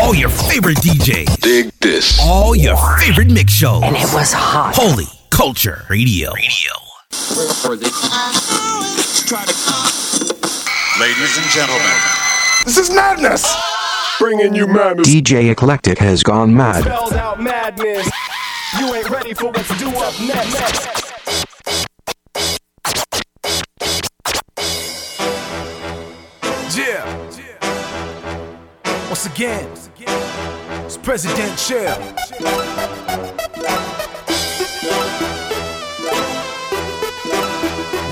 All your favorite DJs. Dig this. All your favorite mix shows. And it was hot. Holy Culture Radio. Radio. Ladies and gentlemen, This is madness. Bringing you madness. DJ Eclectic has gone mad. Spelled out madness. You ain't ready for what's due up next. Yeah. Once again, it's President Chill.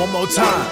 One more time.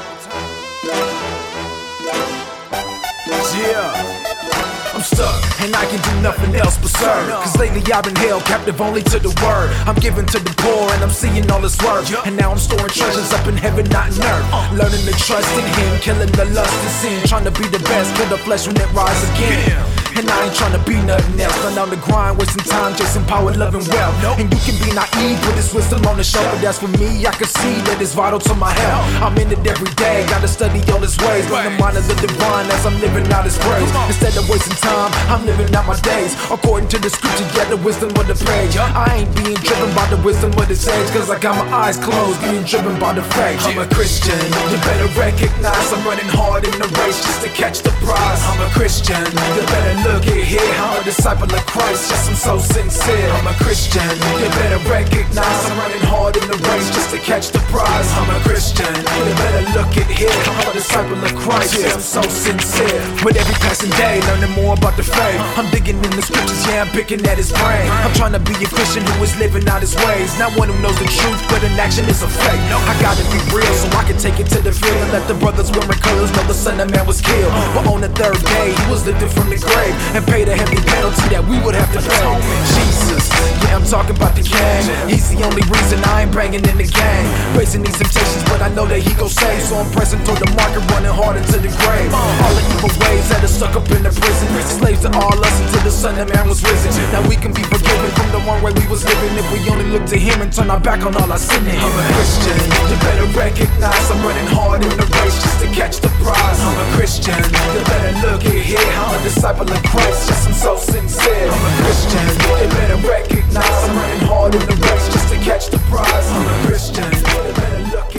Yeah. I'm stuck, and I can do nothing else but serve. Cause lately I've been held captive only to the word. I'm giving to the poor, and I'm seeing all this work. And now I'm storing treasures up in heaven, not in earth. Uh. Learning to trust in Him, killing the lust and sin. Trying to be the best, kill the flesh when it rise again. And I ain't tryna be nothing else. Not on the grind, wasting time, chasing power, loving wealth. And you can be naive with this wisdom on the show, but that's for me. I can see that it's vital to my health. I'm in it every day, gotta study all His ways. Learn the mind of the divine as I'm living out His praise. Instead of wasting time, I'm living out my days according to the scripture. Yeah, the wisdom of the page. I ain't being driven by the wisdom of this age, cause I got my eyes closed, being driven by the faith. I'm a Christian, you better recognize I'm running hard in the race just to catch the prize. I'm a Christian, you better look at here. I'm a disciple of Christ, yes, I'm so sincere. I'm a Christian, you better recognize I'm running hard in the race just to catch the prize. I'm a Christian, you better look at here. I'm a disciple of Christ, yes, I'm so sincere. With every passing day, learning more about the faith. I'm digging in the scriptures, yeah, I'm picking at his brain. I'm trying to be a Christian who is living out his ways. Not one who knows the truth, but in action is a fake. I gotta be real so I can take it to the field and let the brothers wearing colors know the son of man was killed. But on the third day, he was lifted from the grave and pay the heavy penalty that we would have to pay. Jesus, yeah, I'm talking about the king. He's the only reason I ain't banging in the game. Facing these temptations, but I know that he gon' save. So I'm pressing toward the market, running hard into the grave. All the evil ways that are stuck up in the prison. Slaves to all us until the son of man was risen. Now we can be forgiven from the one way we was living if we only look to him and turn our back on all our sinning. I'm a Christian, you better recognize I'm running hard in the race just to catch the prize. I'm a Christian, you better look at here. I'm a disciple of Christ, just I'm so sincere. I'm a Christian, you better recognize I'm running hard in the race just to catch the prize. I'm a Christian, you better look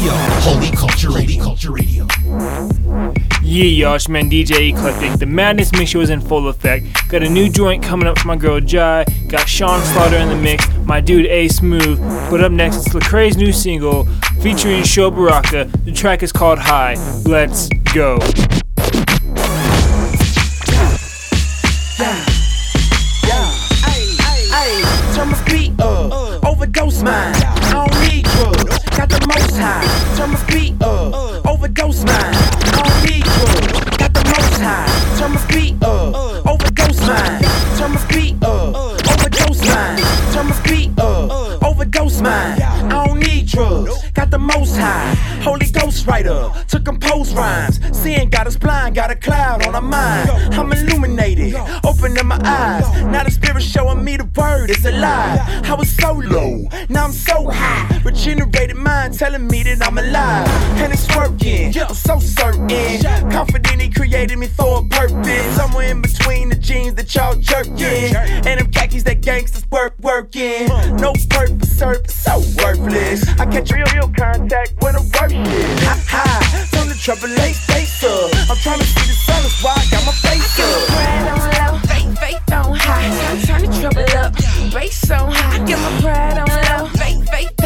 HCO. Holy Culture Radio. Culture Radio. Yeah, y'all, it's your man DJ Eclectic. The Madness Mix Show is in full effect. Got a new joint coming up for my girl Jai. Got Sean Slaughter in the mix. My dude A Smooth. But up next, it's Lecrae's new single featuring Sho Baraka. The track is called High. Let's go. Hey, turn my beat up, overdose mine. Got the most high. Turn my beat up, overdose mine. Need drugs, got the most high. Turn my beat up, overdose mine. Turn my beat up, overdose mine. Turn my beat up, overdose mine. I don't need drugs, got the most high. Holy Ghost writer to compose rhymes. Seeing got us blind, got a cloud on our mind. I'm illuminated, opening my eyes. Now the spirit showing me the word is alive. I was so low, now I'm so high. Regenerated mind telling me that I'm alive. And it's working, I'm so certain. Confident he created me for a purpose. Somewhere in between the jeans that y'all jerking. And them khakis that gangsters work working. No purpose, service, so worthless. I catch real, real contact when I'm working. Ha ha, turn the trouble late face up. I'm trying to see the sun, that's why I got my face up. Pride on low, faith, faith on high. Turn the trouble up, bass on high. I Get my pride on low, faith, faith on high.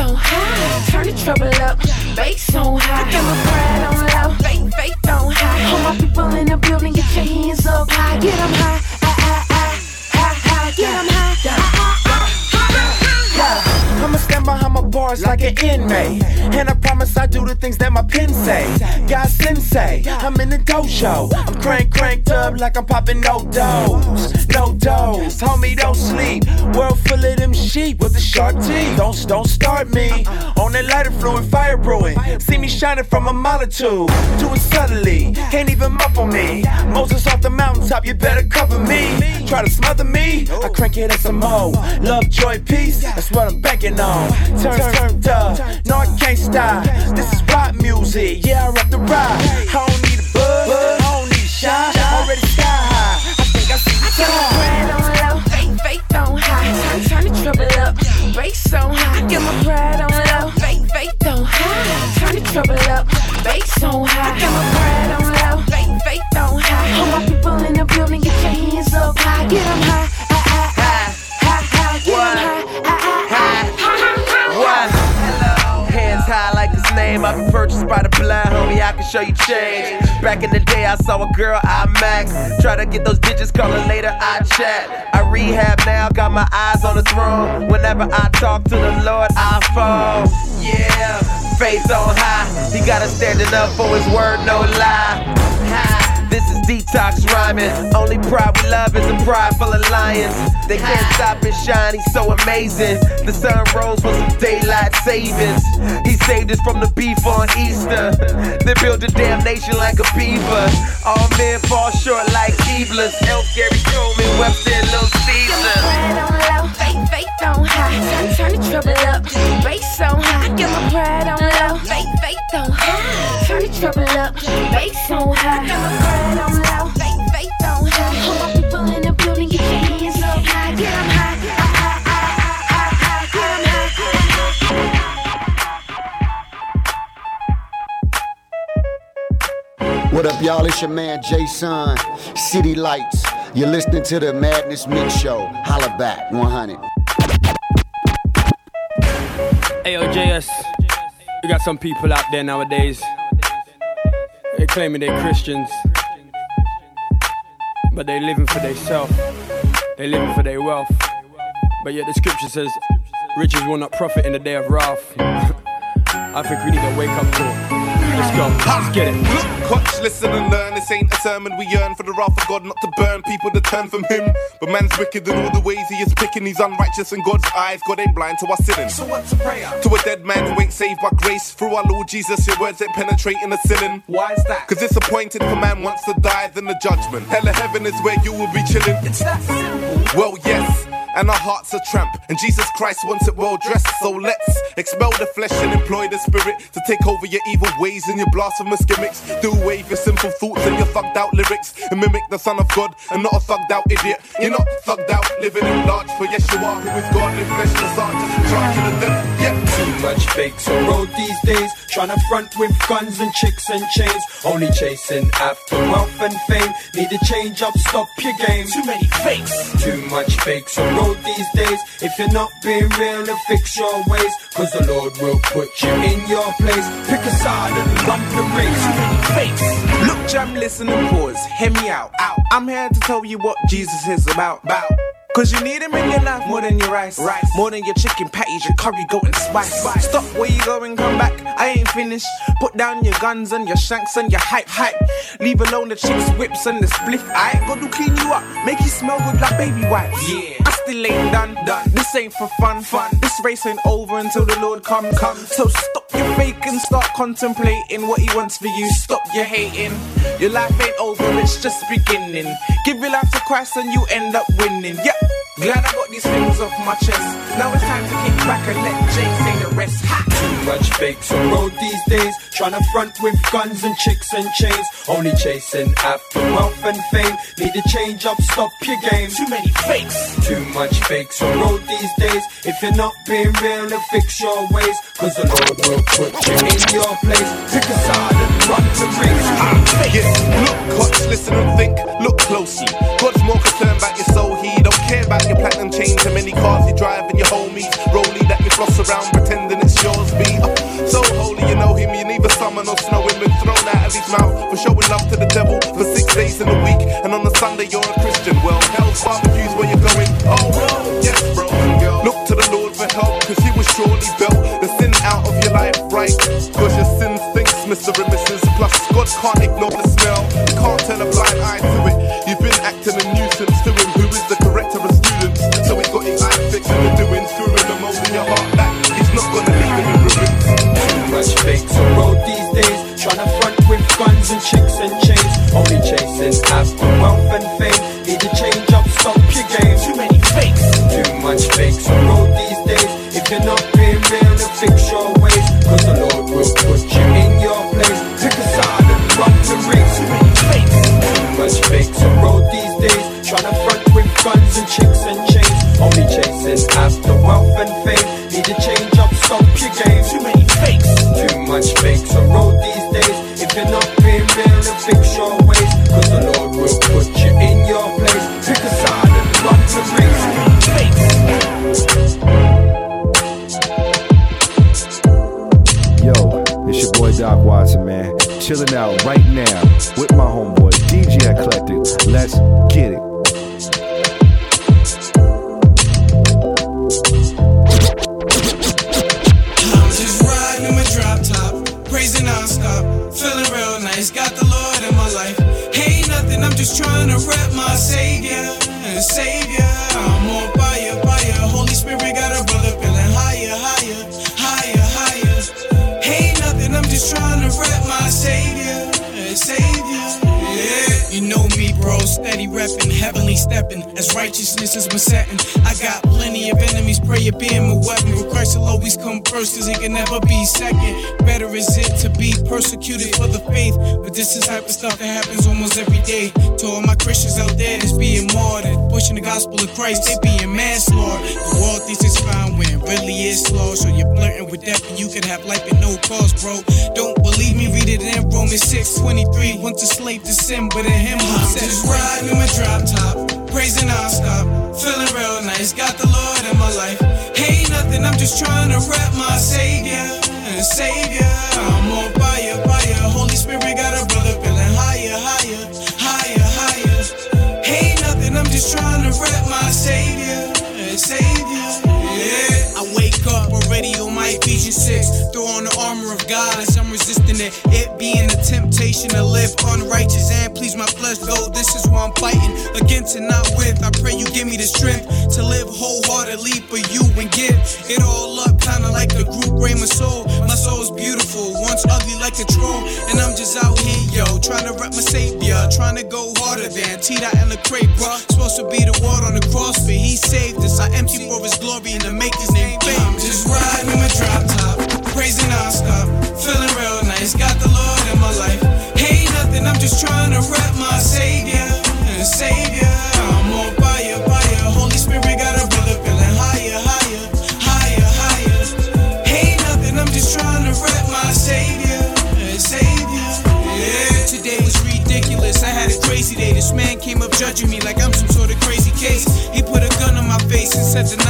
Turn the trouble up, bass on high. I Get my pride on low, faith, faith on high. All my people in the building, get your hands up high. Get 'em high, high, high, bars like an inmate. And I promise I do the things that my pen say. God sensei, I'm in the dojo. I'm crank cranked up like I'm popping no dose. No dose, homie, don't sleep. World full of them sheep with the sharp teeth. Don't, don't start me. On that lighter fluid, fire brewing. See me shining from a multitude. Do it subtly, can't even muffle me. Moses off the mountaintop, you better cover me. Try to smother me, I crank it at some more. Love, joy, peace, that's what I'm banking on. Turn, turned up. Uh, no, I can't stop. This is rock music. Yeah, I rock the ride. I don't need a buzz. I don't need a shot. Already sky high. I think I see the time. Pride on low, faith, faith on high. Turn the trouble up, bass on high. Get my pride on low, faith, faith on high. Turn the trouble up, bass on high. Get my pride on low, faith, faith on high. All my people in the building, get your hands up high. Get them high. I be purchased by the blind, homie. I can show you change. Back in the day, I saw a girl, I max. Try to get those digits, call her later, I chat. I rehab now, got my eyes on the throne. Whenever I talk to the Lord, I fall. Yeah, faith on high. He got us standing up for his word, no lie. Ha. This is detox rhyming. Only pride we love is a pride full of lions. They can't stop it shine, so amazing. The sun rose for some daylight savings. He saved us from the beef on Easter. They built a damn nation like a beaver. All men fall short like Evelyn's. Elf Gary Coleman, Webster, Lil Caesar. On high. Turn, the trouble up, bass on high. Get my pride on low, faith, faith on high. Turn the trouble up, bass on high. Get my pride on low, faith, faith on high. All my people in the building, get your hands up high. Get 'em high, high, high, high, high, high. Get 'em high, high, high. What up, y'all? It's your man Jason. City Lights. You're listening to the Madness Mix Show. Holla back, 100. Hey, JS, we got some people out there nowadays. They claiming they're Christians, but they living for themselves. They living for their wealth. But yet the scripture says, riches will not profit in the day of wrath. I think we need to wake up call. Let's go. Let's get it. Look, coach, listen and learn. This ain't a sermon. We yearn for the wrath of God, not to burn people to turn from Him. But man's wicked in all the ways he is picking. He's unrighteous in God's eyes. God ain't blind to our sinning. So what's a prayer? To a dead man who ain't saved by grace. Through our Lord Jesus, your words ain't penetrating the ceiling. Why is that? Cause it's appointed for man once to die, then the judgment. Hell of heaven is where you will be chilling. It's that simple. Well, yes. And our hearts are tramp, and Jesus Christ wants it well dressed. So let's expel the flesh and employ the spirit to take over your evil ways and your blasphemous gimmicks. Do away with your simple thoughts and your thugged out lyrics, and mimic the Son of God and not a thugged out idiot. You're not thugged out, living in large, for yes, you are who is God in flesh just in charge of the death. Yeah. Too much fake. on road these days. Tryna front with guns and chicks and chains. Only chasing after wealth and fame. Need to change up, stop your game. Too many fakes. Too much fake. on road these days. If you're not being real, then fix your ways. Cause the Lord will put you in your place. Pick a side and run the race. Too many fakes. Look, Jam, listen and pause. Hear me out. Out. I'm here to tell you what Jesus is about. About. Cause you need him in your life more than your rice. rice. More than your chicken patties, your curry goat and spice. spice. Stop where you going, come back. I ain't finished. Put down your guns and your shanks and your hype hype. Leave alone the chicks, whips and the spliff. I God will clean you up, make you smell good like baby wipes. Yeah. I still ain't done. done. This ain't for fun. fun. This race ain't over until the Lord come, Come. So stop fake and start contemplating what he wants for you. Stop your hating. Your life ain't over, it's just beginning. Give your life to Christ and you end up winning. Yeah. Glad I got these things off my chest. Now it's time to kick back and let Jay say the rest. Ha! Too much fakes on road these days. Tryna front with guns and chicks and chains. Only chasing after wealth and fame. Need to change up, stop your game. Too many fakes. Too much fakes on road these days. If you're not being real, then fix your ways. Cause the Lord will put you in your place. Pick a side and run the race. Yeah, look, coach, listen and think, look closely. God's more concerned about your soul, he don't care about your platinum chains and many cars you drive and your homies. Rollie that you floss around, pretending it's yours, be uh, so holy, you know him. You neither summer nor snow him, been thrown out of his mouth for showing love to the devil for six days in a week. And on a Sunday, you're a Christian. Well, hell's barbecues where you're going. Oh, no, yes, bro. Look to the Lord for help, cause he will surely belt the sin out of your life, right? Cause your sin stinks, Mr. and Mrs. Plus, God can't ignore the smell. Can't turn a blind eye to it. Steady reppin', heavenly steppin'. As righteousness is besetting, I got plenty of enemies. Pray it being my weapon. But Christ will always come first, cause it can never be second. Better is it to be persecuted for the faith. But this is type of stuff that happens almost every day. To all my Christians out there that's being martyred, pushing the gospel of Christ, they being manslaughter. The world thinks it's fine when it really is slow. So you're flirting with death and you could have life at no cost, bro. Don't believe me, read it in Romans 6 23. Once a slave to sin, but in him I'm just riding in my drop top, praising non-stop, feeling real nice. Got the Lord in my life. Ain't nothing, I'm just trying to rap my Savior and Savior. I'm on fire, fire. Holy Spirit got a brother feeling higher, higher, higher, higher. Ain't nothing, I'm just trying to rep my Savior and Savior. Yeah, I wake up already on my Ephesians 6. Throw on the armor of God as I'm resisting it. It being a temptation to live unrighteous and please my flesh. Though this is what I'm fighting against and not with. I pray you give me the strength to live wholeheartedly for you and give it all up, kinda like the group My Soul. My soul's beautiful, once ugly like a troll. And I'm just out here, yo, trying to rep my savior. Trying to go harder than T dot and the crate, bruh. Supposed to be the word on the cross, but he saved us. I empty for his glory and to make his name famous. Just riding in my drop top, praising non-stop, feeling real nice. Got the Lord in my life. Ain't nothing, I'm just trying to rep my savior savior. I'm on fire, fire. Holy Spirit got a brother feeling higher, higher, higher, higher. Ain't nothing, I'm just trying to rep my savior savior. Yeah, today was ridiculous. I had a crazy day. This man came up judging me like I'm some sort of crazy case. He put a gun on my face and said deny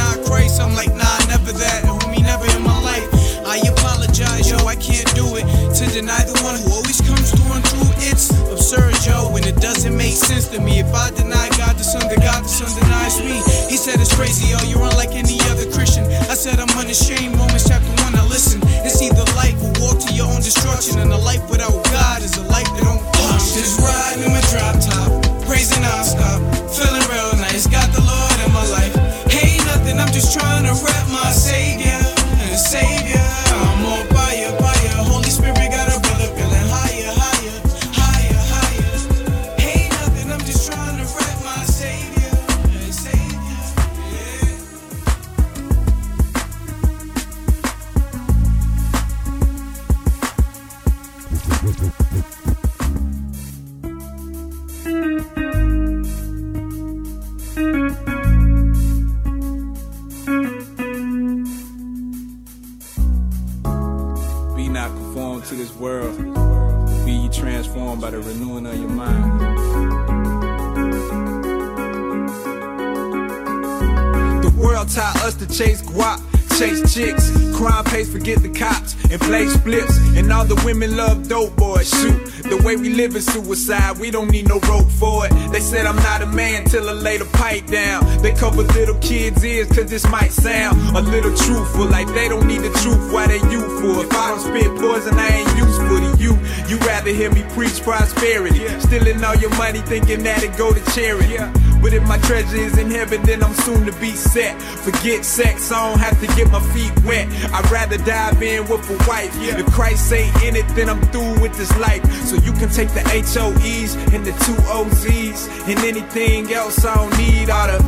set. Forget sex, I don't have to get my feet wet. I'd rather dive in with a wife. Yeah. If Christ ain't in it, then I'm through with this life. So you can take the HOEs and the two OZs and anything else I don't need. All the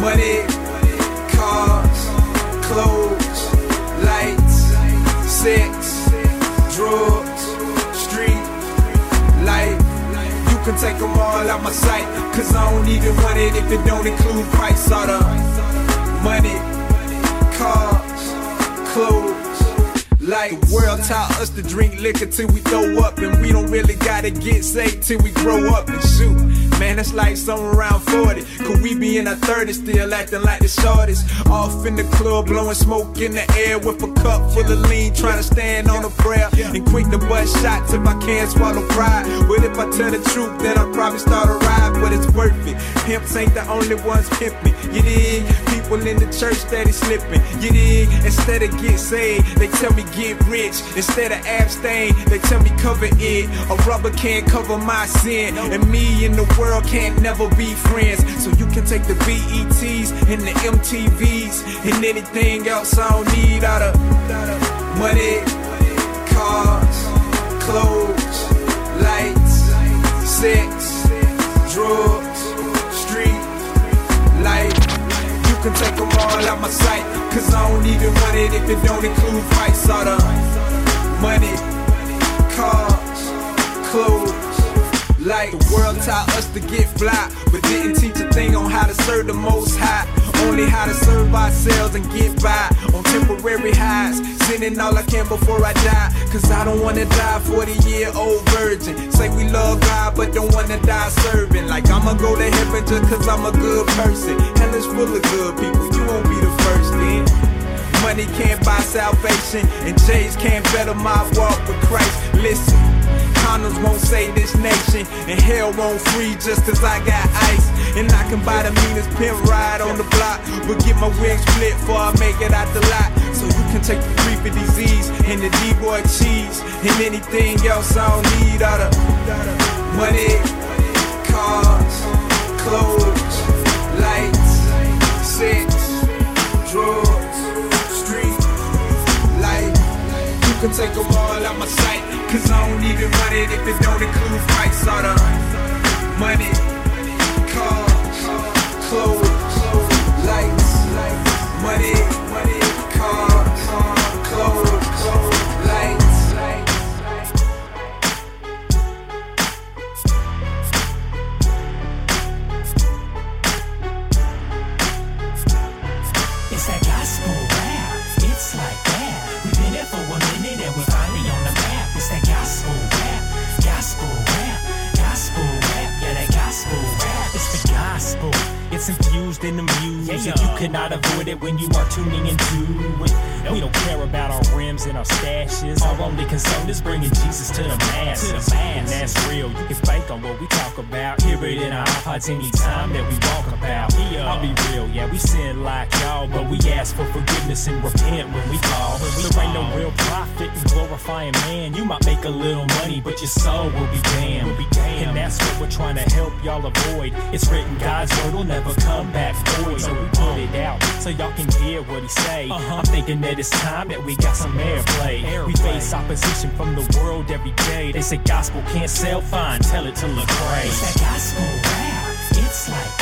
money, cars, clothes, lights, sex, drugs, can take them all out my sight. Cause I don't even want it if it don't include price. All the money, cars, clothes. Like the world taught us to drink liquor till we throw up, and we don't really gotta get saved till we grow up and shoot. Man, that's like somewhere around 40. Could we be in our 30s still acting like the shortest? Off in the club, blowing smoke in the air with a cup full of lean, trying to stand on a prayer. And quick to bust shots if I can't swallow pride. But if I tell the truth, then I'll probably start a ride, but it's worth it. Pimps ain't the only ones pimping. You dig? People in the church steady slipping. You dig? Instead of get saved, they tell me get rich. Instead of abstain, they tell me cover it. A rubber can't cover my sin. And me and the world can't never be friends. So you can take the BETs and the MTVs and anything else I don't need out of money, cars, clothes, lights, sex, drugs, can take them all out my sight, cause I don't even want it if it don't include fights out of money, cars, clothes. Like the world taught us to get fly, but didn't teach a thing on how to serve the most high. Only how to serve ourselves and get by on temporary highs. Sending all I can before I die, cause I don't wanna die 40 year old virgin. Say we love God, but don't wanna die serving. Like I'ma go to heaven just cause I'm a good person. Hell is full of good people, you won't be the first then. Money can't buy salvation, and J's can't better my walk with Christ. Listen, condoms won't save this nation, and hell won't free just cause I got ice. And I can buy the meanest pimp ride on the block, but get my wings split before I make it out the lot. So you can take the creepy disease and the D-boy cheese, and anything else I don't need out of money, cars, clothes, lights, sex, drugs, street life. You can take them all out my sight, cause I don't even want it if it don't include fights out of money, cars, clothes, lights, money, infused in the music. You cannot avoid it when you are tuning into it. We don't care about our rims and our stashes. Our only concern is bringing Jesus to the masses. To the masses. And that's real. You can fake on what we talk about. Hear it in our iPods anytime that we walk about. I'll be real, yeah, we sin like y'all, but we ask for forgiveness and repent when we fall. There ain't no real profit in glorifying man. You might make a little money, but your soul will be damned. Will be damned. And that's what we're trying to help y'all avoid. It's written, God's word will never come back void. So we put it out so y'all can hear what he say. Uh-huh. I'm thinking that it's time that we got some airplay. We face opposition from the world every day. They say gospel can't sell fine, tell it to Lecrae. It's that gospel rap. It's like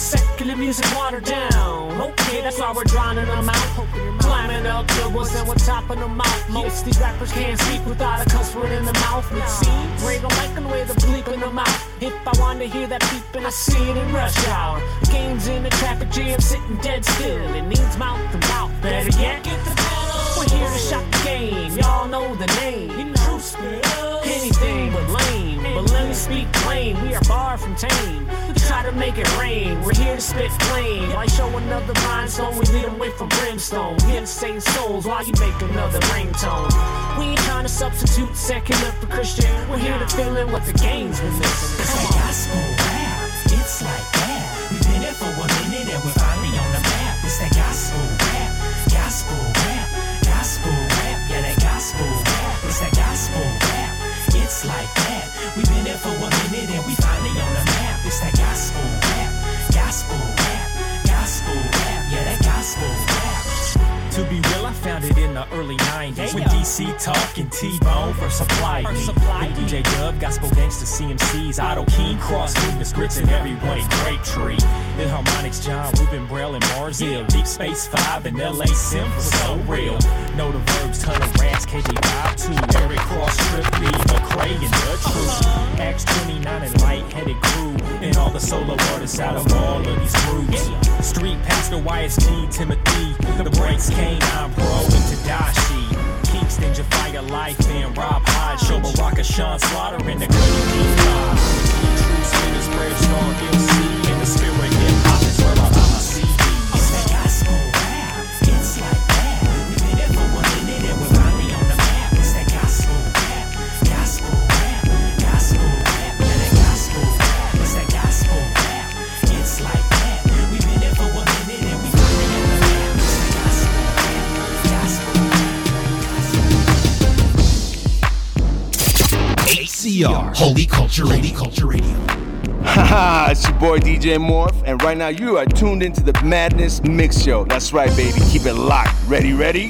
secular music watered down. Okay, that's why we're drowning them out. Climbing up the ones that we're topping them out. These rappers can't speak without a cuss word in the mouth. It seems Ray don't like the way the bleep in the mouth. If I want to hear that beeping, I see it in rush hour. Games in the traffic jam, sitting dead still. It needs mouth to mouth. Better yet, get the pedal. We're here to shop the game. Y'all know the name. Anything but lame. But let me speak plain. We are far from tame. We try to make it rain. We're here to spit flame. Why show another rhinestone? We lead them away from brimstone. To save souls while you make another ringtone. We ain't trying to substitute second up for Christian. We're here to fill in what the game's been missing. It's that gospel rap. It's like that. We've been there for a minute and we finally on the map. It's that gospel rap. Gospel rap. Gospel rap. Yeah, that gospel rap. To be in the early 90s when DC Talk and T-Bone for Supply me. With DJ Dub, Gospel Gangstaz CMCs, Otto King, Cross Movement, Grits, and everyone, Great Tree. The Harmonics, John, Ruben, Braille, and Barzil. Deep Space 5 and LA Sim for so real. Know the verbs, ton of rats, KJ-52, Eric Cross, Strip B, McCray, and the Truth. Acts 29 and Light-Headed Crew, and all the solo artist out of all of these groups. Street Pastor YST, Timothy, The Breaks Kane, I'm Pro, and Tadashi. Kingston, Japhia Life, and Rob Hodge, Sho Baraka, Sean Slaughter, and the Deep Dive. True Spinners, Brave Star, Hill C, and the Spirit HCR, Holy Culture Radio. Culture Radio. Haha, it's your boy DJ Morph, and right now you are tuned into the Madness Mix Show. That's right, baby. Keep it locked. Ready, ready?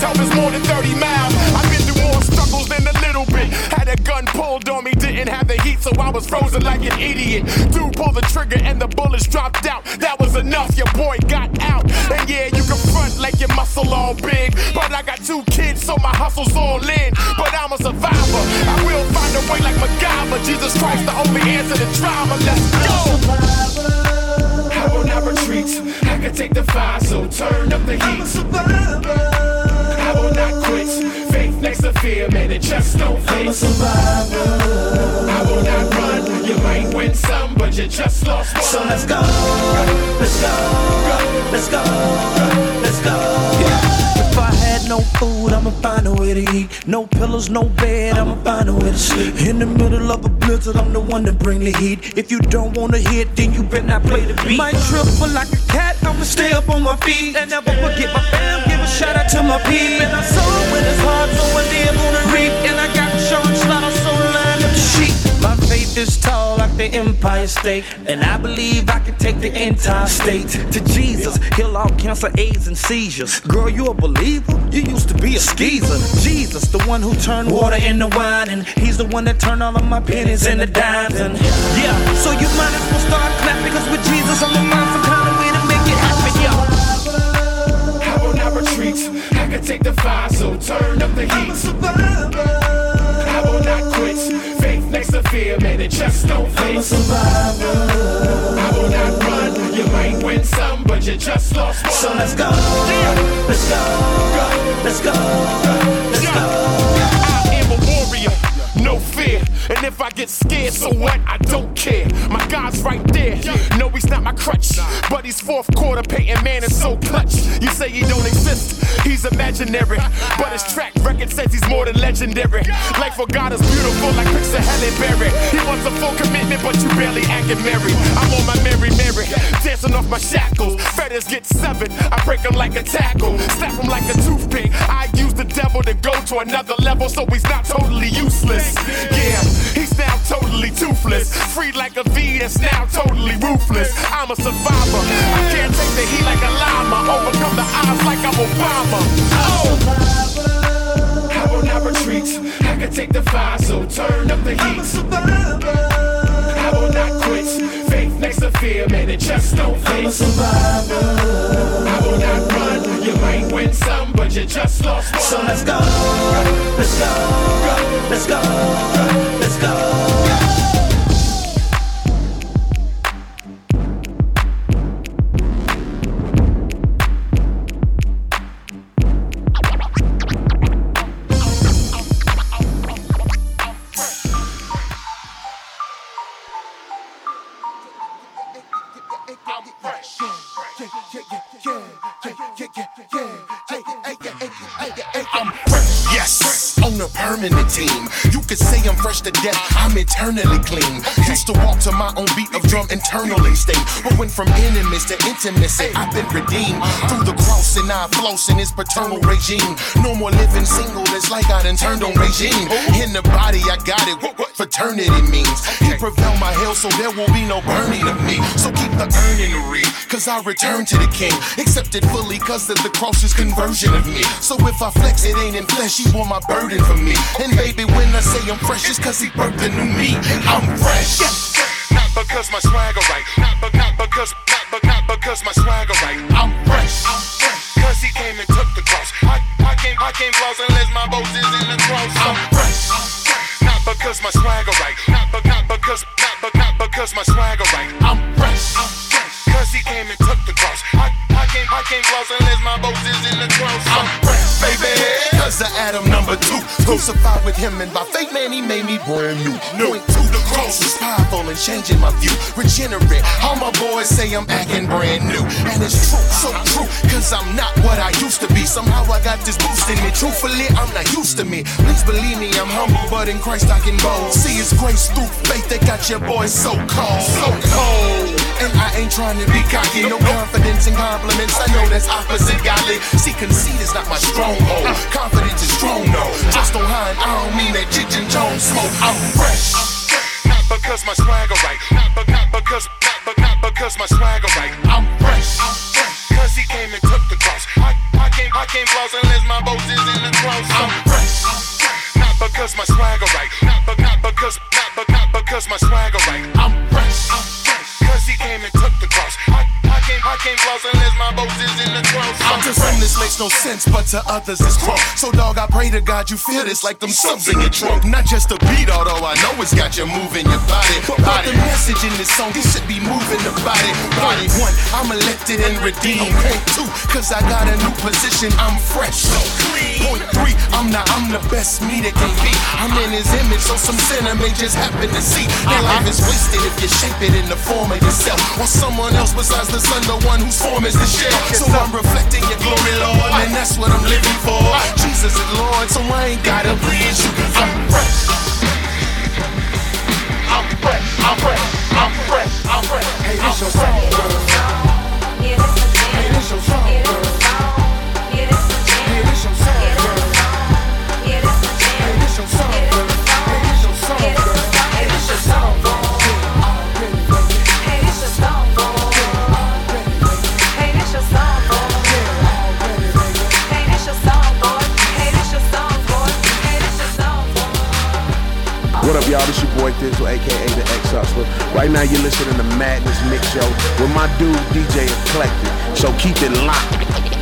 Help is more than 30 miles. I've been through more struggles than a little bit. Had a gun pulled on me, didn't have the heat, so I was frozen like an idiot. Dude pulled the trigger and the bullets dropped out. That was enough, your boy got out. And yeah, you can front like your muscle all big. But I got two kids, so my hustle's all in. But I'm a survivor. I will find a way like MacGyver. Jesus Christ, the only answer to trauma. Let's go. I will not retreat. I can take the fire, so turn up the heat. I will not quit. Faith next to fear, man, it just don't fit. I'm a survivor. I will not run. You might win some, but you just lost one. So let's go. Let's go. Let's go. Let's go. If I had no food, I'ma find a way to eat. No pillows, no bed, I'ma find a way to sleep. In the middle of a blizzard, I'm the one to bring the heat. If you don't wanna hit, then you better not play the beat. Might triple like a cat, I'ma stay up on my feet. And never forget my fam, give a shout out to my peep. And I saw when it's hard, so I live on the reap. And I got Sean Slaughter, so line up the sheep. My faith is tall like the Empire State. And I believe I can take the entire state to Jesus. Heal all cancer, AIDS, and seizures. Girl, you a believer? You used to be a skeezer. Jesus, the one who turned water into wine. And he's the one that turned all of my pennies into dimes. And yeah, so you might as well start clapping. Cause with Jesus, I'm gonna find some kind of retreat. I can take the fire, so turn up the heat. I will not quit. Faith next to fear, man, it just don't fit. I'm a survivor. I will not run. You might win some, but you just lost one. So let's go. Yeah. Let's go. go. Let's go. Let's go. I And if I get scared, so what? I don't care. My God's right there. No, he's not my crutch, but he's fourth quarter. Peyton Man is so clutch. You say he don't exist, he's imaginary. But his track record says he's more than legendary. Life for God is beautiful, like picture Halle Berry. He wants a full commitment, but you barely acting merry. I'm on my merry merry, dancing off my shackles. Fetters get seven, I break them like a tackle. Snap him like a toothpick. I use the devil to go to another level, so he's not totally useless. Yeah, he's now totally toothless. Free like a V that's now totally ruthless. I'm a survivor. I can't take the heat like a llama. Overcome the odds like I'm Obama. Oh! I will not retreat. I can take the fire, so turn up the heat. I will not quit. Next to fear, man, it just don't fit. I'm a survivor. I will not run. You might win some, but you just lost one. So let's go. Let's go. Let's go. Let's go. I'm fresh, permanent team. You could say I'm fresh to death, I'm eternally clean. Used to walk to my own beat of drum internally sting. But went from enemies to intimacy, I've been redeemed. Through the cross and I floss in his paternal regime. No more living single, it's like I done turned on regime. In the body, I got it, what, what fraternity means. He prevail my hell, so there will be no burning of me. So keep the earning read, cause I return to the king. Accepted fully, cause of the cross's conversion of me. So if I flex, it ain't in flesh, he bore my burden for me. And baby, when I say I'm fresh, it's cause he birthed a new me. I'm fresh. Not because my swagger right, not, be- not because, not, be- not because my swagger right. I'm fresh. I'm fresh. Cause he came and took the cross. I, I came, I came close unless my boat is in the cross. I'm fresh. I'm fresh. Not because my swagger Cause of Adam number two. Crucified with him and by faith, man, he made me brand new. Point to the cross is powerful and changing my view. Regenerate. All my boys say I'm acting brand new. And it's true, so true. Cause I'm not what I used to be. Somehow I got this boost in me. Truthfully, I'm not used to me. Please believe me, I'm humble, but in Christ I can bold. See his grace through faith that got your boy so cold. So cold. And I ain't trying to be cocky, no confidence in compliments. I know that's opposite godly. See, conceit is not my stronghold. Uh. Confidence is strong, no. Just don't hide, I don't mean that Cheech and Chong smoke. I'm fresh. Not because my swagger right. Not, be- not because, not, be- not because my swagger right. I'm fresh. I'm fresh. Cause he came and took the cross. I, I came, I came close unless my boat is in the cross. I'm fresh. I'm fresh. Not because my swagger right. Not, be- not because, not, be- not because my swagger right. I'm fresh. I'm fresh. Cause he came and took the cross. I, I came, I came close unless my boat is in the cross. I'm to some this makes no sense, but to others it's crunk. So dog, I pray to God you feel this like them subs in your trunk. Not just a beat, although I know it's got you moving your body. But, but the message in this song, this should be moving the body. Body one, I'm elected and redeemed. Point two, cause I got a new position, I'm fresh. So clean. Point three, I'm not, I'm the best me that can be. I'm in his image, so some sinner may just happen to see. Their life is wasted if you shape it in the form of yourself. Or someone else besides the sun, one whose form is the shell. So I'm reflecting your glory, Lord, and that's what I'm living for. Jesus is Lord, so I ain't gotta please you. I'm fresh. I'm fresh. I'm fresh. I'm fresh. I'm fresh. Hey, this your song, y'all? This your boy Thizzle, aka the X Hustler. Right now, you're listening to Madness Mix Show with my dude DJ Eclectic. So keep it locked.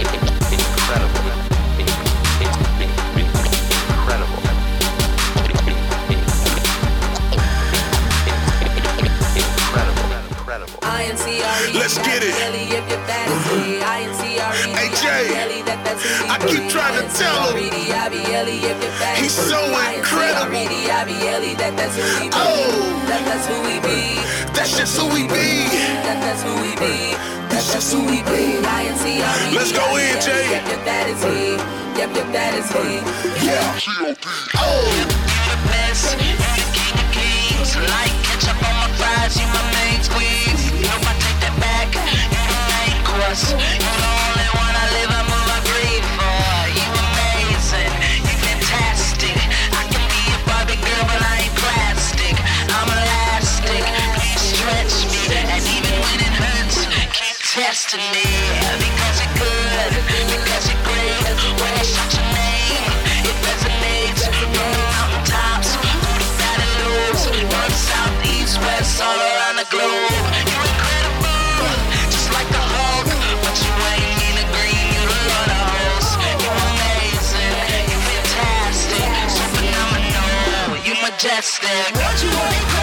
Let's get it. Jay, I keep trying to tell him he's so incredible. Oh, that's who we be. That's just who we be. That's who we be. That's just who we be. Let's go in, Jay. Yep, yep, that is. Yeah. Oh. Like ketchup on my fries, you my main squeeze. All around the globe. Majestic. What you are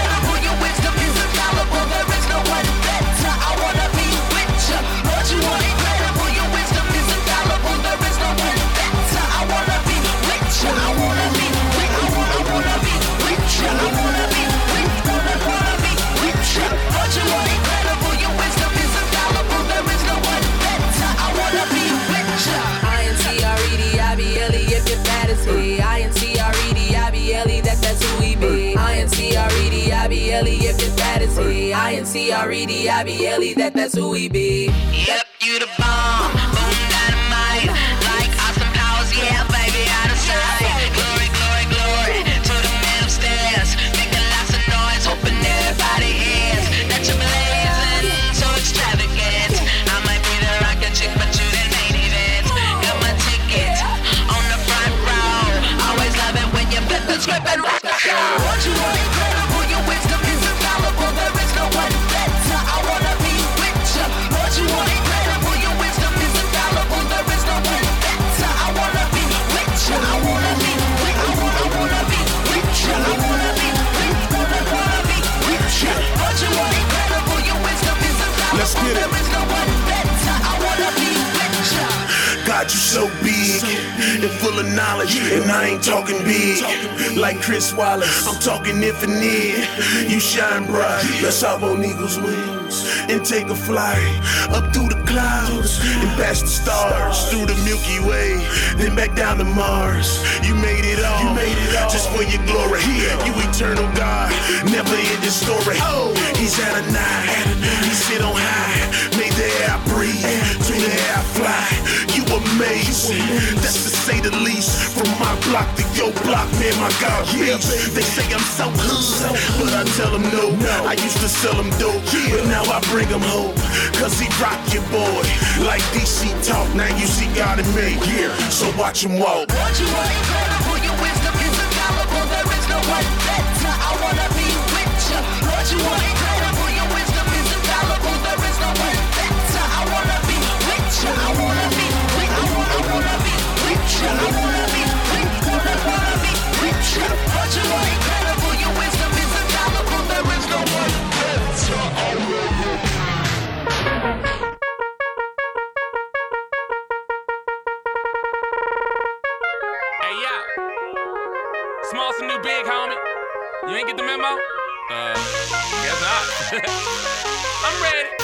T I N C R E D I B L E. That that's who we be. Yep. You so big and full of knowledge, and I ain't talking big like Chris Wallace. I'm talking infinite. You shine bright. Let's hop on eagle's wings and take a flight up through the clouds and past the stars, through the Milky Way, then back down to Mars. You made it all. You made it all just for your glory. You eternal God, never end the story. Oh. He's Adonai. He sit on high. Made the air I breathe, to the air I fly. You amazing, that's to say the least. From my block to your block, man, my God, reach. They say I'm so hood, but I tell them no. I used to sell them dope, but now I bring them hope. Cause he rock your boy, like DC talk. Now you see God in me, yeah. So watch him walk. What you want incredible, your wisdom is infallible. There is no one better. I wanna be with you. What you want You ain't get the memo? Uh, guess not. I'm ready.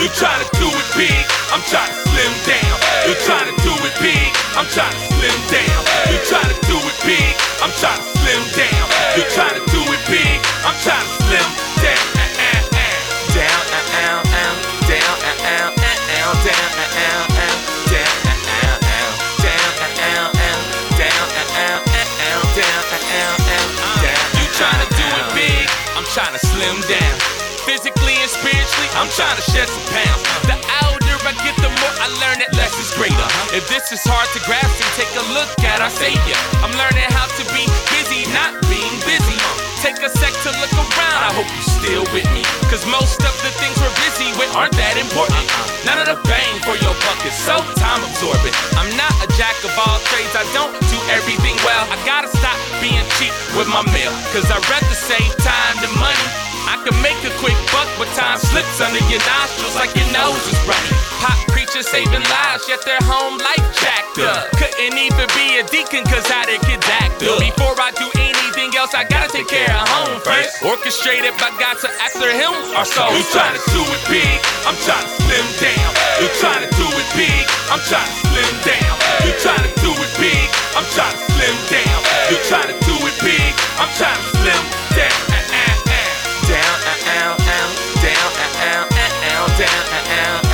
You try to do it big, I'm tryna slim down. You try to do it big, I'm tryna slim down. You try to do it big, I'm tryna slim down. You try to do it big, I'm tryna slim down. Uh, uh, uh. Down, uh, uh, uh. down, uh, uh, uh, uh. down, uh, uh, uh. down, uh, uh, uh. down, uh, uh, uh. down, uh, uh, uh. down, uh, uh, uh. down. You tryna do it big, I'm tryna slim down. Physically and spiritually, I'm tryna shed some If this is hard to grasp, then take a look at our Savior. I'm learning how to be busy, not being busy. Take a sec to look around, I hope you're still with me. Cause most of the things we're busy with aren't that important. None of the bang for your buck is so time absorbing. I'm not a jack of all trades, I don't do everything well. I gotta stop being cheap with my meal. Cause I'd rather save time than money. I can make a quick buck, but time slips under your nostrils like your nose is running. Pop preachers saving lives, yet their home life jacked up. Couldn't even be a deacon, cause how their kids act up. Before I do anything else, I gotta take care of home first. Orchestrated by God to after him, our souls You tryna do it big, I'm tryna slim down. You tryna do it big, I'm tryna slim down. You tryna do it big, I'm tryna slim down. You tryna do it big, I'm tryna slim down. Down, uh, uh, uh. down, down, uh, uh, uh. down,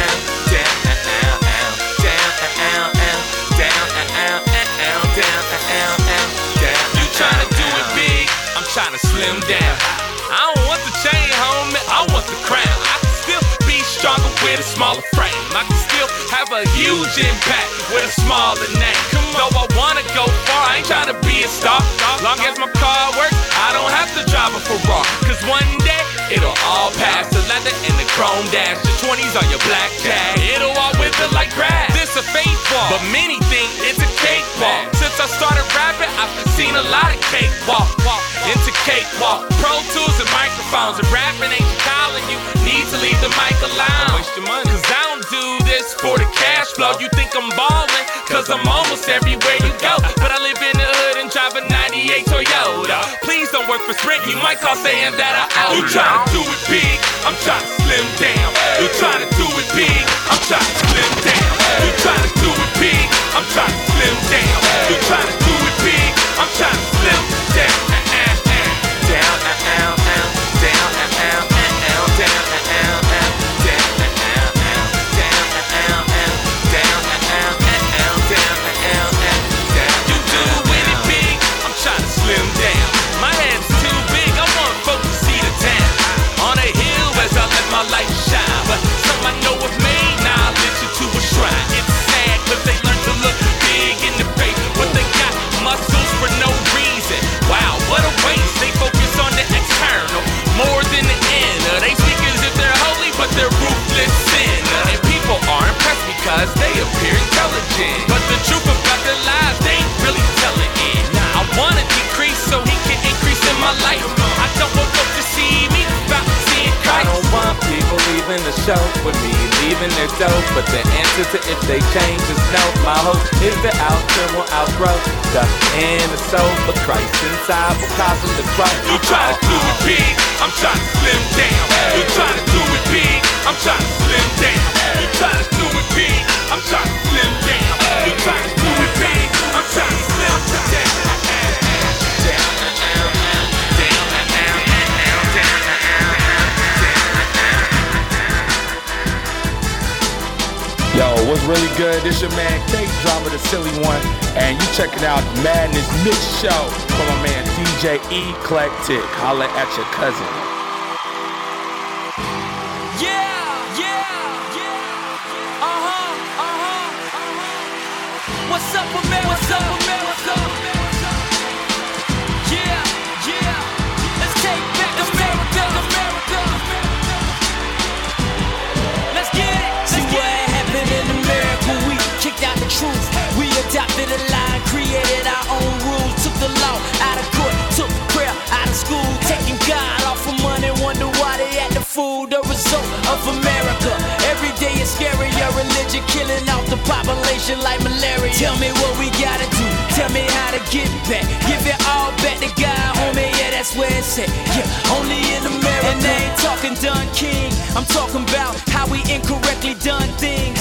slim down. I don't want the chain, homie, I want the crown. I can still be stronger with a smaller frame. I can still have a huge impact with a smaller name. Though I wanna go far, I ain't tryna be a star. Long as my car works, I don't have to drive a Ferrari. Cause one day, it'll all pass. The leather and the chrome dash. The 20s are your black blackjack. It'll all wither like grass. This a fake walk, but many think it's a cake cakewalk. Since I started rapping, I've seen a lot of cake cakewalk. Into cakewalk. Pro tools and microphones. And rapping ain't calling, you need to leave the mic alone. Waste your money. Cause I don't do this for the cash flow. You think I'm ballin', cause I'm almost everywhere you go. But I live in the hood and drive a 98 Toyota. Please don't work for Sprint, you might call saying that I owe You tryna do it big, I'm tryna slim down. You tryna do it big, I'm tryna slim down. You tryna do it big, I'm tryna slim down. You tryna do it big, I'm tryna slim But the truth about the lies, they ain't really telling it. I wanna decrease so he can increase in my life. I don't want folks to see me about seeing Christ. I don't want people leaving the show with me, leaving their dope. But the answer to if they change is no. My hope is the outcome will outgrow the inner soul. But Christ inside will cause them to grow. You try to do it big, I'm trying to slim down. You try to do it big, I'm trying to slim down. You try to do it big, I'm trying to slim Yo, what's really good? This your man K Drama, the silly one, and you checking out Madness Mix Show from my man DJ Eclectic. Holla at your cousin. Truth. We adopted a line, created our own rules, took the law out of court, took prayer out of school, taking God off of money. Wonder why they act the fool. The result of America. Every day is scary. Your religion killing off the population like malaria. Tell me what we gotta do. Tell me how to get back. Give it all back to God, homie. Yeah, that's where it's at. Yeah, only in America. And they ain't talking done king. I'm talking about how we incorrectly done things.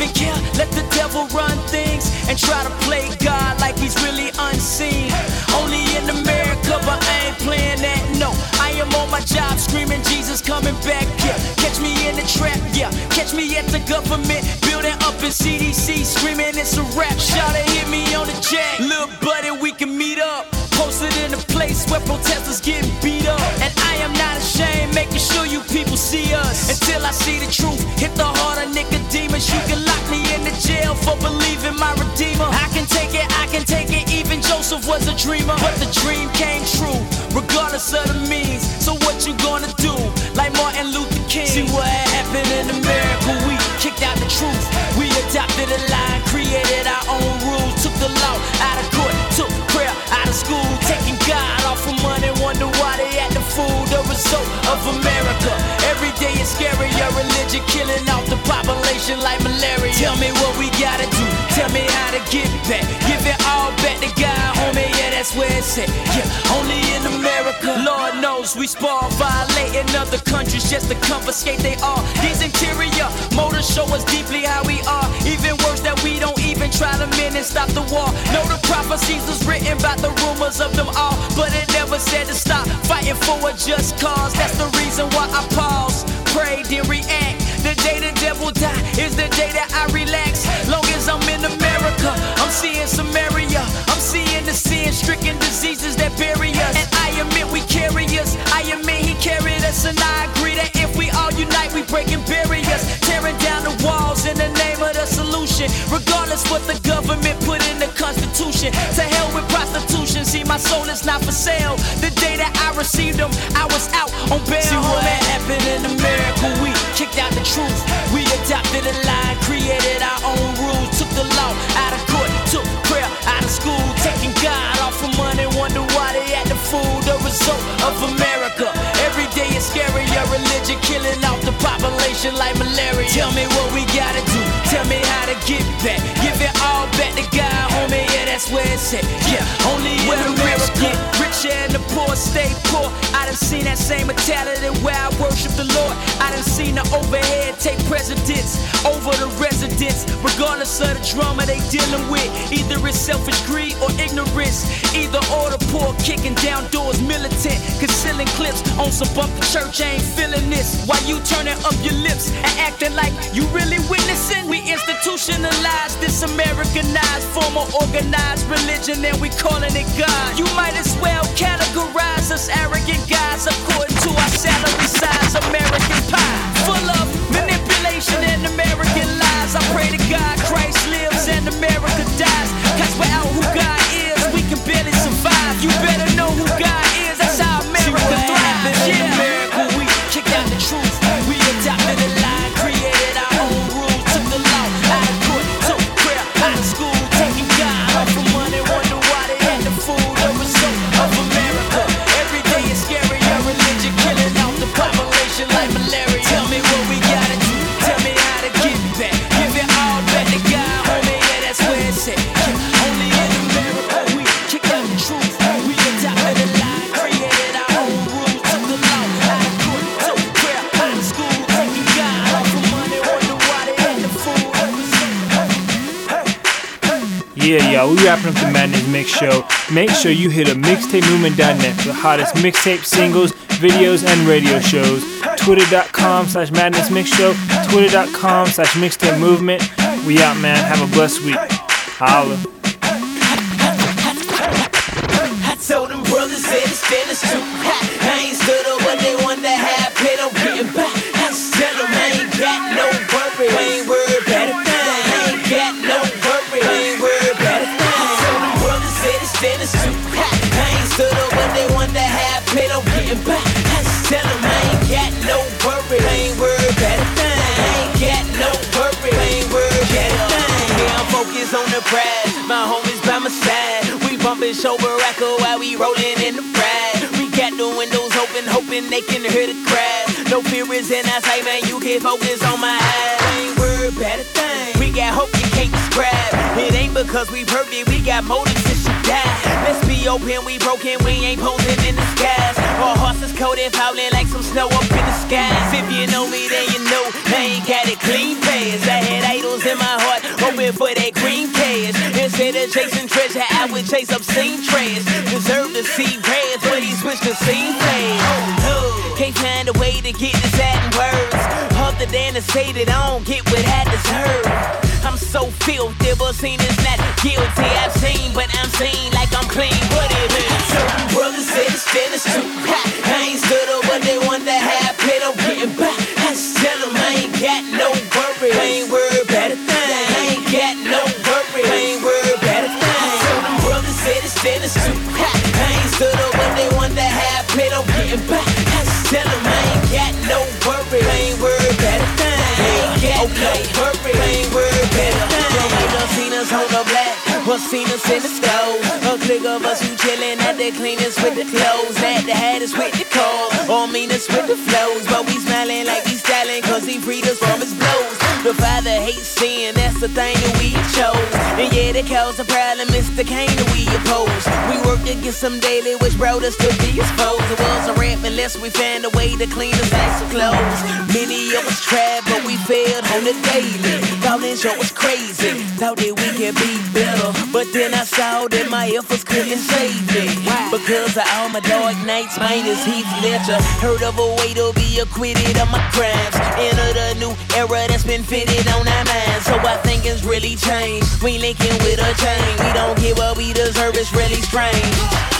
Even care? Let the devil run things and try to play God like he's really unseen. Only in America, but I ain't playing that. No, I am on my job screaming Jesus coming back. Yeah, catch me in the trap. Yeah, catch me at the government building up in CDC screaming it's a rap. Shout hit me on the jack. Little buddy, we can meet up. Posted in a place where protesters getting beat up. And I am not ashamed, making sure you people see us. Until I see the truth, hit the heart of Nicodemus. You can lock me in the jail for believing my Redeemer. I can take it, I can take it. Even Joseph was a dreamer, but the dream came true, regardless of the means. So what you gonna do? Like Martin Luther King. See what happened in America? We kicked out the truth. We adopted a line, Of America. Every day is scary. Your religion killing off the population like malaria. Tell me what we gotta do. Tell me how to get back. Give it all back to God, homie. Yeah, that's where it's at. Yeah, only in America. Lord knows we spoil, violating other countries just to confiscate they all. These interior motors show us deeply how we are. Even that we don't even try to mend and stop the war. Know the prophecies was written about the rumors of them all, but it never said to stop fighting for a just cause. That's the reason why I pause, pray, then react. The day the devil die is the day that I relax. Long as I'm in America, I'm seeing Samaria. I'm seeing the sin stricken diseases that bury us. And I admit we carry us. I admit he carried us. And I agree that if we all unite, we breaking barriers. Tearing down the walls in the name of the solution. Regardless what the government put in the Constitution. To hell with prostitution. See, my soul is not for sale. The day that I received them, I was out on bail. See what happened in America? We kicked out the truth. We adopted a line, created our own rules, took the law out of prayer out of school, taking God off of money. Wonder why they act the fool. The result of America. Every day is scary. Your religion killing off the population like malaria. Tell me what we gotta do. Tell me how to get back. Give it back to God, homie. Yeah, that's where it's at. Yeah, only Where the rich America. get richer and the poor stay poor. I done seen that same mentality where I worship the Lord. I done seen the overhead take precedence over the residents, regardless of the drama they dealing with. Either it's selfish greed or ignorance. Either or the poor kicking down doors, militant, concealing clips on some bump. The church ain't feeling this. Why you turning up your lips and acting like you really witnessing? We institutionalized this Americanized form of organized religion and we calling it God. You might as well categorize us arrogant guys according to our salary size. American pie, full of manipulation and American lies. I pray to God Christ lives and America dies. Cause without who God wrapping up the Madness Mix Show. Make sure you hit up mixtapemovement.net for the hottest mixtape, singles, videos, and radio shows. Twitter.com slash Madness Mix Show. Twitter.com slash Mixtape Movement. We out, man. Have a blessed week. Holla. Getting. I tell them I ain't got no worry. I ain't worried about a thing. I ain't got no worry. I ain't worried about a thing. Yeah, I'm focused on the prize. My homies by my side. We bumping Sho Baraka while we rolling in the pride. We got the windows open, hoping they can hear the crash. No fear is in our sight, man. You can focus on my eyes. I ain't worried about a thing. We got hope you can't describe. It ain't because we perfect, we got motives since. Let's be open, we broken, we ain't posing in the skies. Our horses coated, falling like some snow up in the skies. If you know me, then you know I ain't got it clean fast. I had idols in my heart, hoping for that green cash. Instead of chasing treasure, I would chase obscene trash. Deserve to see grass, but he switched to scene. Oh, can't find a way to get this out in words. Other than to say that I don't get what I deserve. So filthy, but seen is not guilty. I've seen, but I'm seen like I'm clean. What it is? Certain brothers said it's finished too. Or seen us in the stove. A click of us who chillin' at the cleanest with the clothes. That the hattest with the clothes. Or meanest with the flows. But we smiling like we styling cause he freed us from his blows. The father hates sin, that's the thing that we chose. And yeah, that cause a problem, Mr. Kane that we oppose. We worked against some daily, which brought us to be exposed. It was a rap unless we found a way to clean us of clothes. Many us tried, but we failed on the daily. This show was crazy, thought that we could be better. But then I saw that my efforts couldn't save me. Because of all my dark nights, mine is Heath Ledger. Heard of a way to be acquitted of my crimes. Enter the new era that's been fitted on our minds. So I think it's really changed. We linking with a chain. We don't get what we deserve, it's really strange.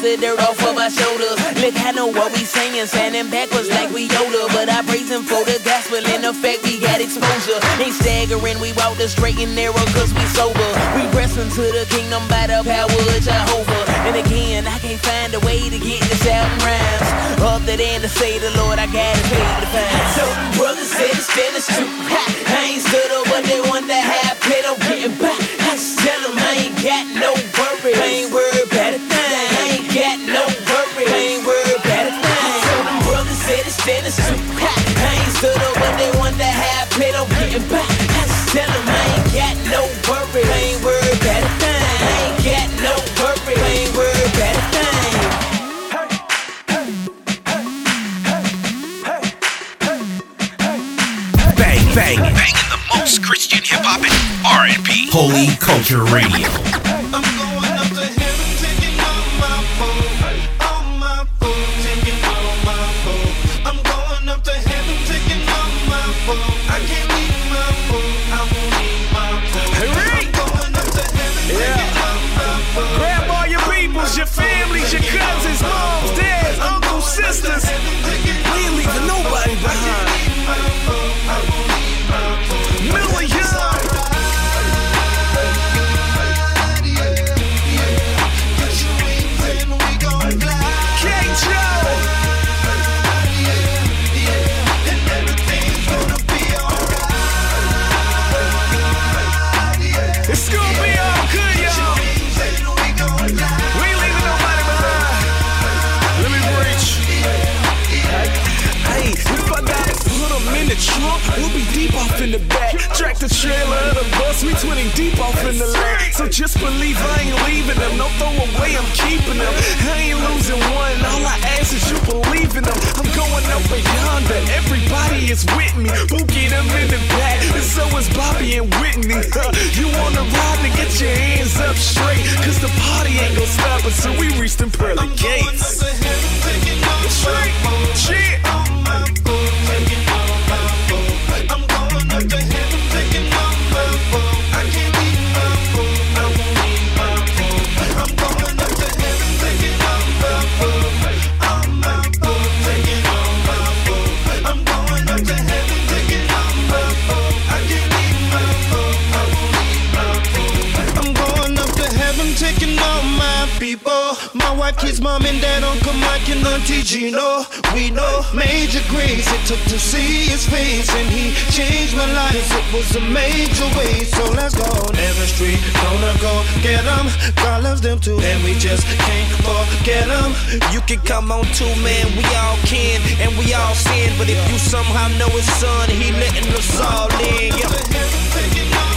brush the off of our shoulders. Look, I know what we singing, standing backwards like we Yoda. But I praise him for the gospel, in effect we got exposure. Ain't staggering, we walk the straight and narrow cause we sober. We press into the kingdom by the power of Jehovah. And again, I can't find a way to get this out in rhymes. Other than to say the Lord, I gotta pay the fine. So brothers said it's finished too. I ain't stood up what they want to Bang, bang, banging the most Christian hip hop and R&B. Holy Culture Radio. The back. Tractor trailer of the bus, we twinning deep off in the land. So just believe I ain't leaving them. No throw away, I'm keeping them. I ain't losing one. All I ask is you believe in them. I'm going up and yonder. Everybody is with me. Bookie them in the back. And so is Bobby and Whitney. You wanna ride to get your hands up straight. Cause the party ain't gonna stop until we reach them pearly gates. Shit. Kids, mom, and dad, Uncle Mike, and Auntie Gino. We know Major Grace. It took to see his face, and he changed my life. It was a major way, so let's go. Every street, gonna go get them. God loves them too, and we just can't forget them. You can come on too, man. We all can and we all sin. But if you somehow know his son, he letting us all in. Yeah.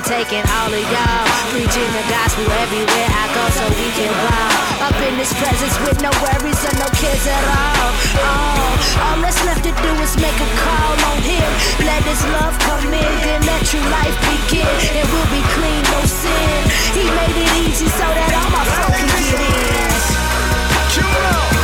Heaven, taking all of y'all. Preaching the gospel everywhere I go so we can ball. Up in this presence with no worries and no cares at all. All, all that's left to do is make a call on him. Let his love come in, then let your life begin. And we'll be clean, no sin. He made it easy so that all my folk can get in. Come.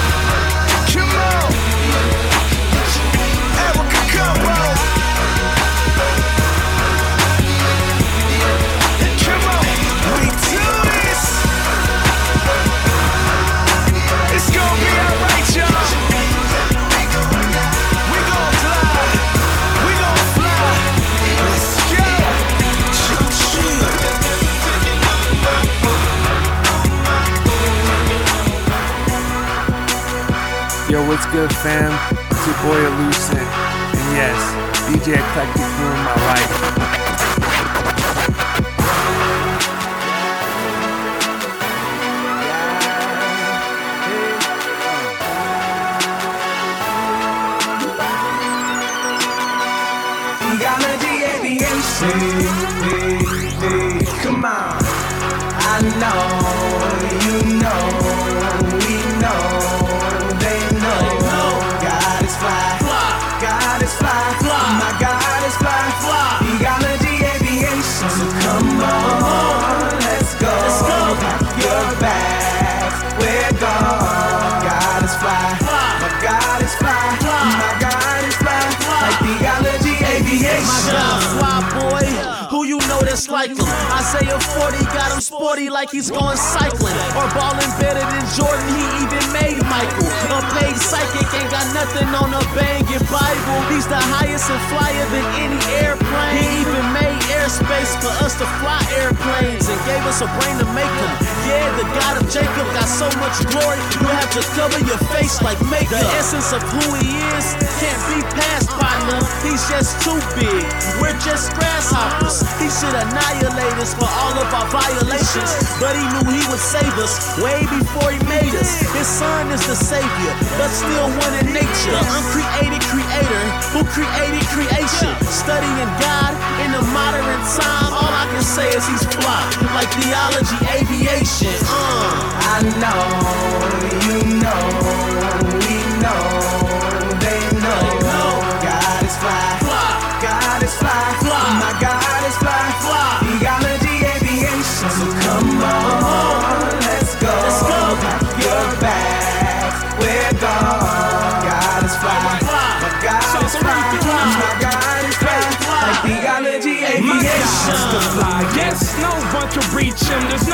Yo, what's good, fam? It's your boy Elucent. And yes, DJ Eclectic ruined my life. Come on. I know, you know, like? Isaiah 40 got him sporty like he's going cycling. Or balling better than Jordan, he even made Michael. A paid psychic ain't got nothing on a banging Bible. He's the highest and flyer than any airplane. He even made airspace for us to fly airplanes and gave us a brain to make them. Yeah, the God of Jacob got so much glory, you have to cover your face like makeup. The essence of who he is can't be passed none. He's just too big. We're just grasshoppers. He should annihilate us for all of our violations, but he knew he would save us way before he made us. His son is the savior, but still one in nature. The uncreated creator who created creation. Studying God in the modern time, all I can say is he's fly, like theology, aviation. Uh. I know, you know, we know, no one can reach him. There's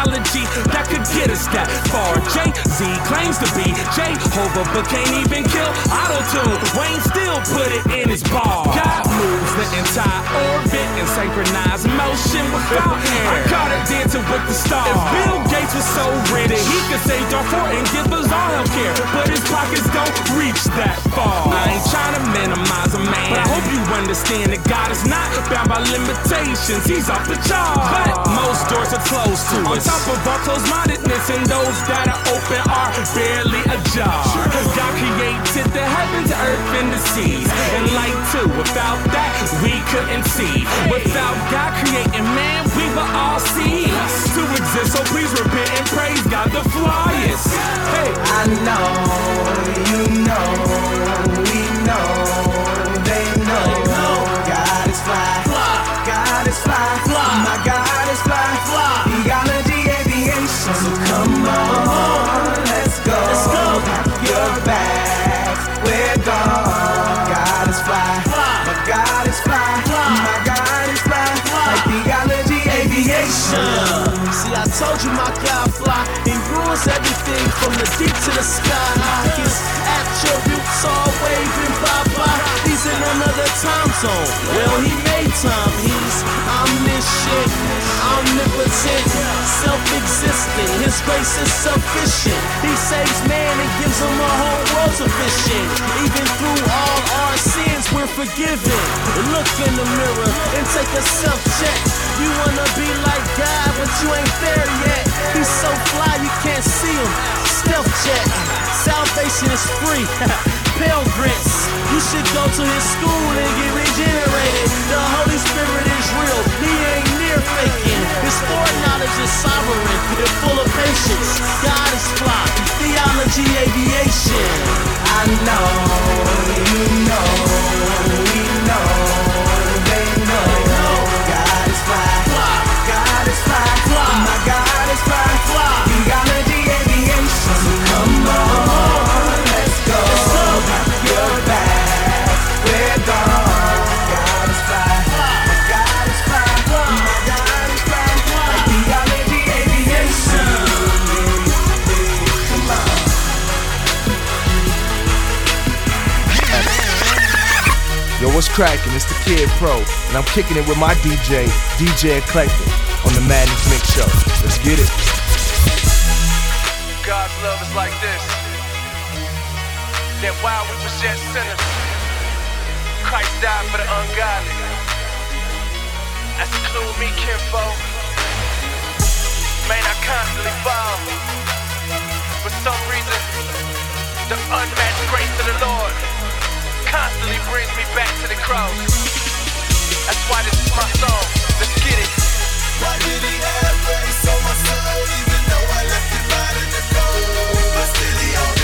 technology that could get us that far. Jay Z claims to be Jehovah, but can't even kill auto tune. Wayne still put it in his bar. God moves the entire orbit in synchronized motion without hair. I caught it dancing with the stars. If Bill Gates was so rich he could save Darfur and give us all health care, but his pockets don't reach that far. I ain't trying to minimize a man, but I hope you understand that God is not bound by limitations. He's off the charts. But most doors are closed to us. Top of our closed-mindedness and those that are open are barely ajar. Cause God created the heavens, earth, and the seas. And light too. Without that, we couldn't see. Without God creating man, we will all cease to exist. So please repent and praise God the flyest. Hey, I know, you know, we know. Everything from the deep to the sky. His attributes all waving bye bye. He's in another time zone. Well, he made time. He's omniscient, omnipotent, self-existent. His grace is sufficient. He saves man and gives him a whole world sufficient. Even through all our sins, we're forgiven. Look in the mirror and take a self-check. You wanna be like God, but you ain't there yet. He's so fly you can't see him. Stealth jet. Salvation is free. Pilgrims, you should go to his school and get regenerated. The Holy Spirit is real. He ain't near faking. His foreknowledge is sovereign and full of patience. God is fly. Theology aviation. I know, you know, we know, they know. God is fly, God is fly, my God what's cracking? It's the Kid Pro, and I'm kicking it with my DJ, DJ Eclectic, on the Madness Mix Show. Let's get it. God's love is like this. That while we was yet sinners, Christ died for the ungodly. That's include me, kinfo. Man, I constantly fall. For some reason, the unmatched grace of the Lord brings me back to the cross. That's why this is my song. Let's get it. Why did he have grace on my soul, even though I left him out in the cold? But still he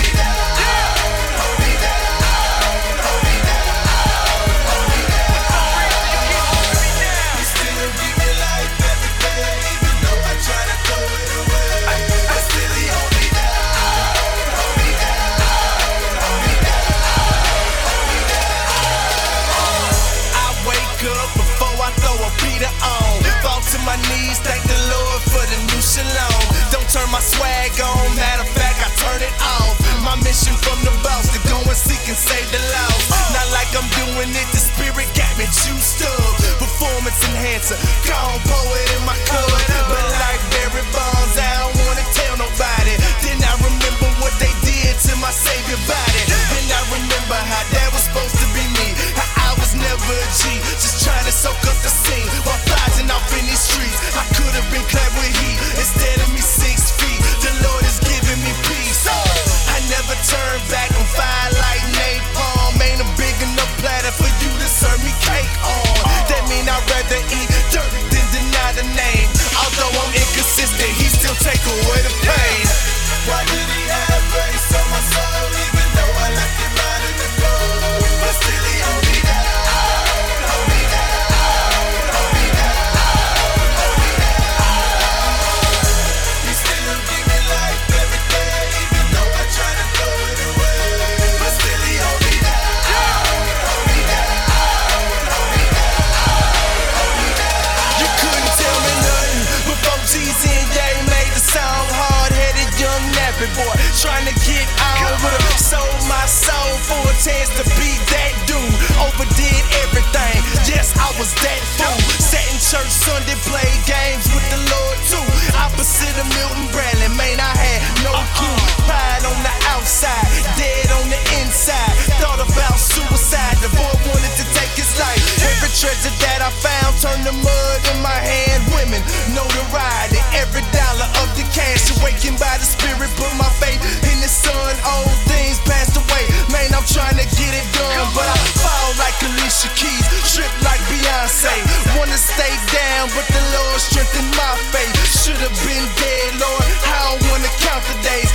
the mud in my hand. Women know the ride and every dollar of the cash. Awakened by the spirit, put my faith in the sun. Old things passed away. Man, I'm trying to get it done, but I fall like Alicia Keys, trip like Beyonce. Wanna stay down, but the Lord strengthened my faith. Should've been dead, Lord. I don't wanna count the days.